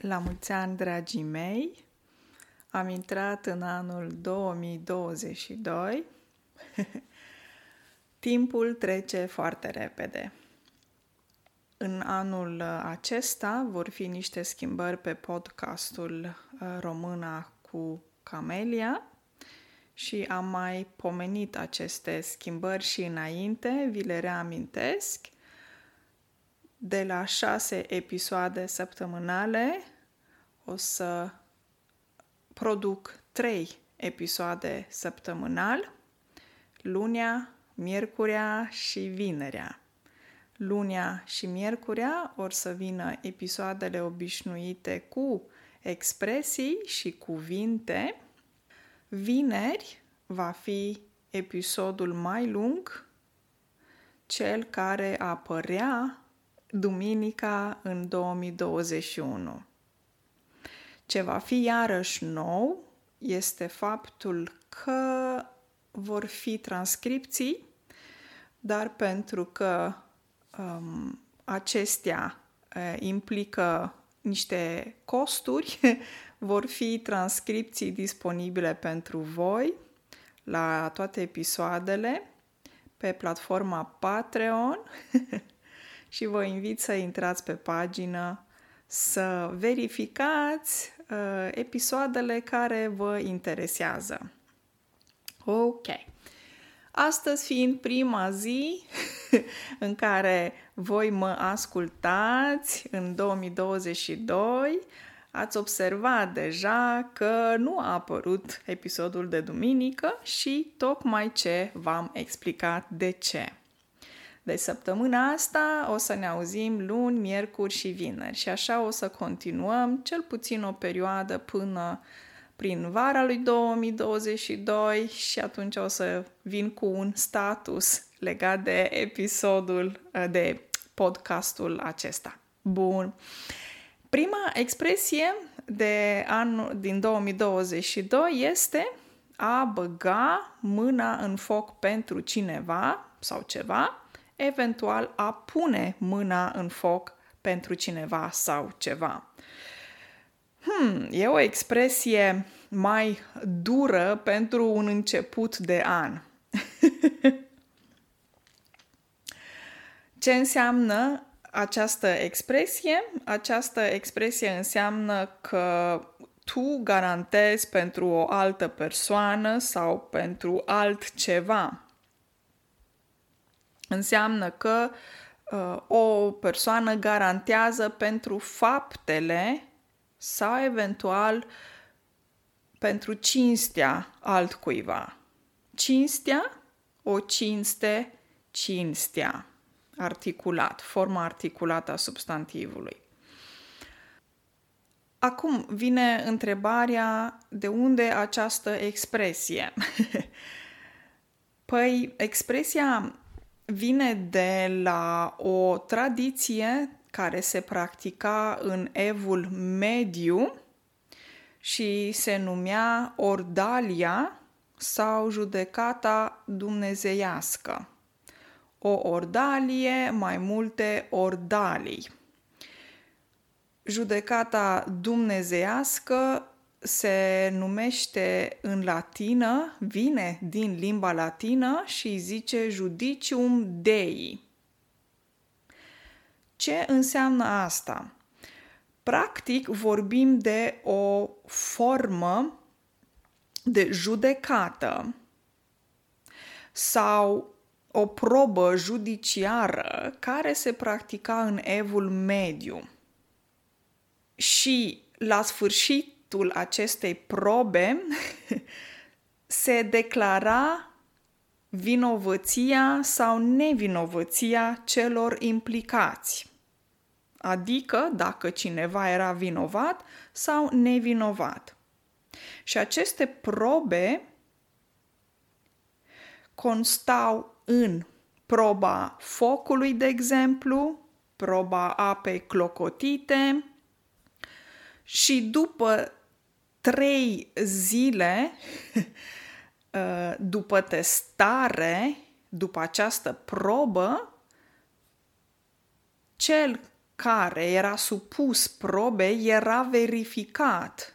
La mulți ani, dragii mei! Am intrat în anul 2022. Timpul trece foarte repede. În anul acesta vor fi niște schimbări pe podcastul uh, Româna cu Camelia și am mai pomenit aceste schimbări și înainte, vi le reamintesc – de la șase episoade săptămânale o să produc trei episoade săptămânal, lunea, miercurea și vinerea. Lunea și miercurea or să vină episoadele obișnuite cu expresii și cuvinte. Vineri va fi episodul mai lung, cel care apărea duminica în 2021. Ce va fi iarăși nou este faptul că vor fi transcripții, dar pentru că um, acestea uh, implică niște costuri, vor fi transcripții disponibile pentru voi la toate episoadele pe platforma Patreon și vă invit să intrați pe pagină să verificați uh, episoadele care vă interesează. Ok. Astăzi fiind prima zi în care voi mă ascultați în 2022, ați observat deja că nu a apărut episodul de duminică și tocmai ce v-am explicat de ce. Deci săptămâna asta o să ne auzim luni, miercuri și vineri și așa o să continuăm cel puțin o perioadă până prin vara lui 2022 și atunci o să vin cu un status legat de episodul, de podcastul acesta. Bun. Prima expresie de anul din 2022 este a băga mâna în foc pentru cineva sau ceva eventual a pune mâna în foc pentru cineva sau ceva. Hmm, e o expresie mai dură pentru un început de an. Ce înseamnă această expresie? Această expresie înseamnă că tu garantezi pentru o altă persoană sau pentru altceva Înseamnă că uh, o persoană garantează pentru faptele sau eventual pentru cinstea altcuiva. Cinstea, o cinste, cinstea. Articulat, forma articulată a substantivului. Acum vine întrebarea de unde această expresie. păi, expresia vine de la o tradiție care se practica în evul mediu și se numea ordalia sau judecata dumnezeiască. O ordalie, mai multe ordalii. Judecata dumnezeiască se numește în latină, vine din limba latină și zice judicium dei. Ce înseamnă asta? Practic vorbim de o formă de judecată sau o probă judiciară care se practica în evul mediu. Și la sfârșit efectul acestei probe se declara vinovăția sau nevinovăția celor implicați. Adică dacă cineva era vinovat sau nevinovat. Și aceste probe constau în proba focului, de exemplu, proba apei clocotite și după trei zile uh, după testare, după această probă, cel care era supus probei era verificat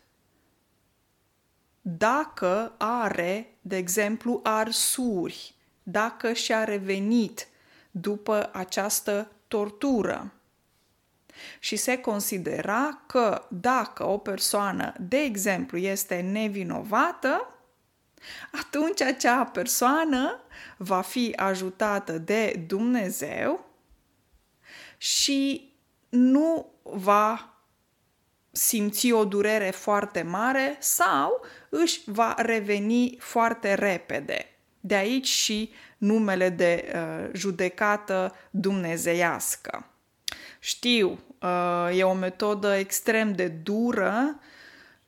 dacă are, de exemplu, arsuri, dacă și-a revenit după această tortură. Și se considera că dacă o persoană, de exemplu, este nevinovată, atunci acea persoană va fi ajutată de Dumnezeu și nu va simți o durere foarte mare sau își va reveni foarte repede. De aici și numele de uh, judecată dumnezeiască. Știu, uh, e o metodă extrem de dură,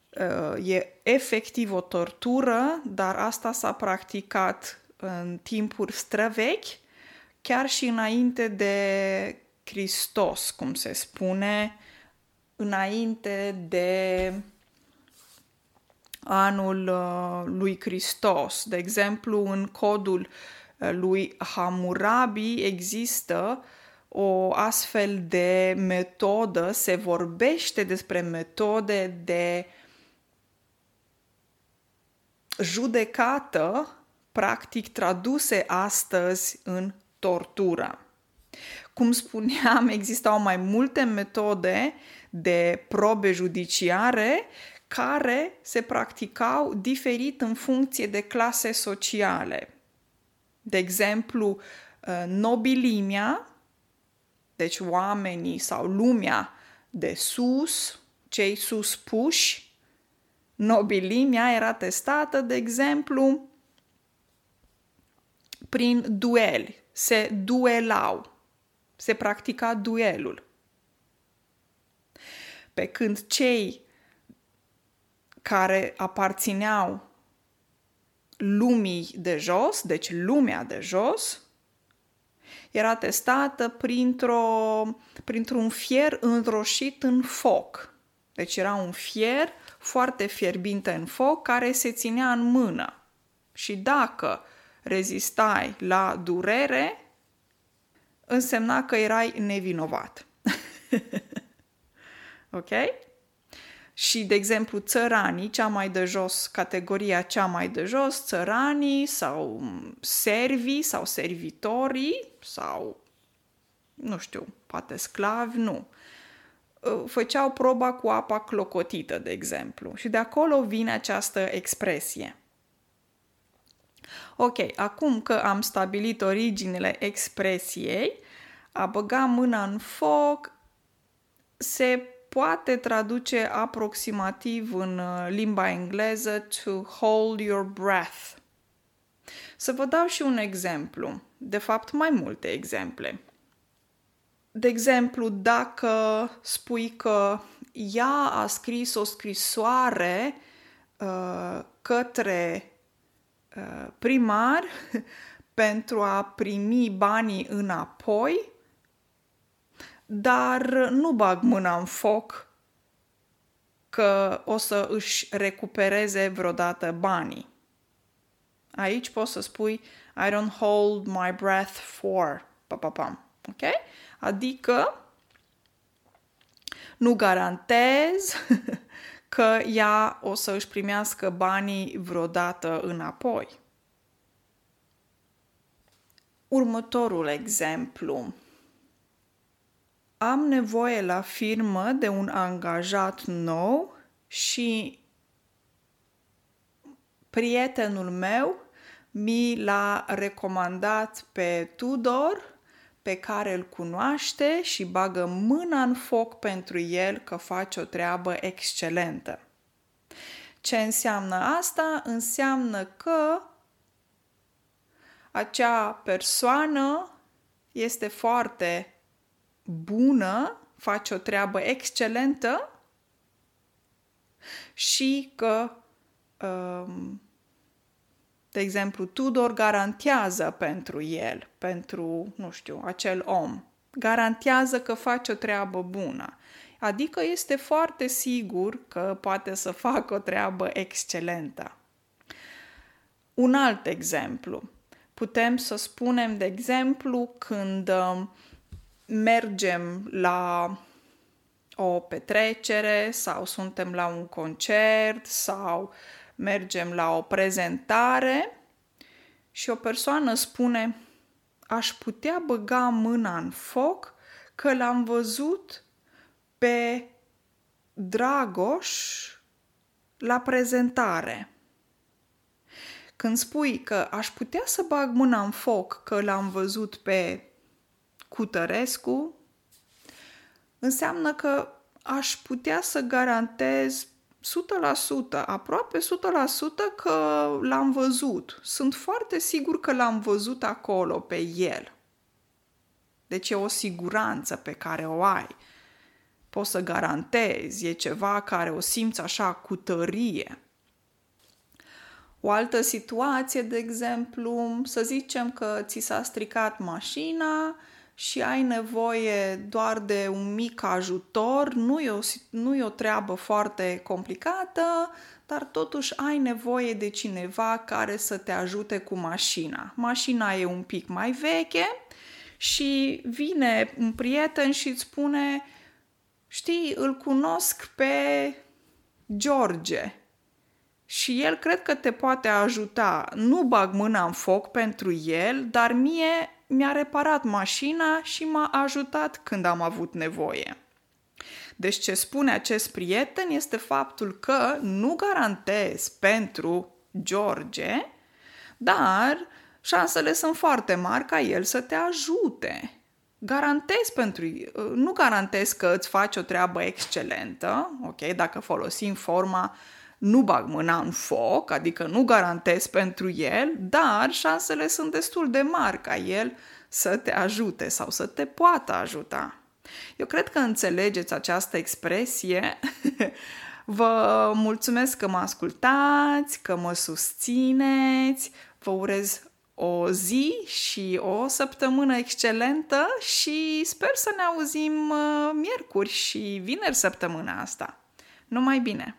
uh, e efectiv o tortură, dar asta s-a practicat în timpuri străvechi, chiar și înainte de Hristos, cum se spune, înainte de anul uh, lui Hristos. De exemplu, în codul uh, lui Hammurabi există o astfel de metodă, se vorbește despre metode de judecată, practic traduse astăzi în tortură. Cum spuneam, existau mai multe metode de probe judiciare care se practicau diferit în funcție de clase sociale. De exemplu, uh, nobilimea, deci oamenii sau lumea de sus, cei sus puși, nobilimea era testată, de exemplu, prin dueli. Se duelau, se practica duelul. Pe când cei care aparțineau lumii de jos, deci lumea de jos, era testată printr-o, printr-un fier înroșit în foc. Deci era un fier foarte fierbinte în foc care se ținea în mână. Și dacă rezistai la durere, însemna că erai nevinovat. ok? Și, de exemplu, țăranii, cea mai de jos, categoria cea mai de jos, țăranii sau servii sau servitorii sau, nu știu, poate sclavi, nu. Ă, făceau proba cu apa clocotită, de exemplu. Și de acolo vine această expresie. Ok, acum că am stabilit originele expresiei, a băga mâna în foc se poate traduce aproximativ în uh, limba engleză to hold your breath. Să vă dau și un exemplu, de fapt mai multe exemple. De exemplu, dacă spui că ea a scris o scrisoare uh, către uh, primar pentru a primi banii înapoi, dar nu bag mâna în foc că o să își recupereze vreodată banii. Aici poți să spui I don't hold my breath for pa, pa, pa. Ok? Adică nu garantez că ea o să își primească banii vreodată înapoi. Următorul exemplu am nevoie la firmă de un angajat nou și prietenul meu mi l-a recomandat pe Tudor, pe care îl cunoaște și bagă mâna în foc pentru el că face o treabă excelentă. Ce înseamnă asta? Înseamnă că acea persoană este foarte bună, face o treabă excelentă și că, um, de exemplu, Tudor garantează pentru el, pentru, nu știu, acel om. Garantează că face o treabă bună. Adică este foarte sigur că poate să facă o treabă excelentă. Un alt exemplu. Putem să spunem, de exemplu, când uh, mergem la o petrecere sau suntem la un concert sau mergem la o prezentare și o persoană spune aș putea băga mâna în foc că l-am văzut pe Dragoș la prezentare. Când spui că aș putea să bag mâna în foc că l-am văzut pe Cutărescu, înseamnă că aș putea să garantez 100%, aproape 100% că l-am văzut. Sunt foarte sigur că l-am văzut acolo pe el. Deci e o siguranță pe care o ai. Poți să garantezi, e ceva care o simți așa cu tărie. O altă situație, de exemplu, să zicem că ți s-a stricat mașina și ai nevoie doar de un mic ajutor, nu e o, nu e o treabă foarte complicată, dar totuși ai nevoie de cineva care să te ajute cu mașina. Mașina e un pic mai veche și vine un prieten și îți spune știi, îl cunosc pe George și el cred că te poate ajuta. Nu bag mâna în foc pentru el, dar mie mi-a reparat mașina și m-a ajutat când am avut nevoie. Deci ce spune acest prieten este faptul că nu garantez pentru George, dar șansele sunt foarte mari ca el să te ajute. Garantez pentru nu garantez că îți faci o treabă excelentă, ok, dacă folosim forma nu bag mâna în foc, adică nu garantez pentru el, dar șansele sunt destul de mari ca el să te ajute sau să te poată ajuta. Eu cred că înțelegeți această expresie. Vă mulțumesc că mă ascultați, că mă susțineți. Vă urez o zi și o săptămână excelentă și sper să ne auzim uh, miercuri și vineri săptămâna asta. Numai bine!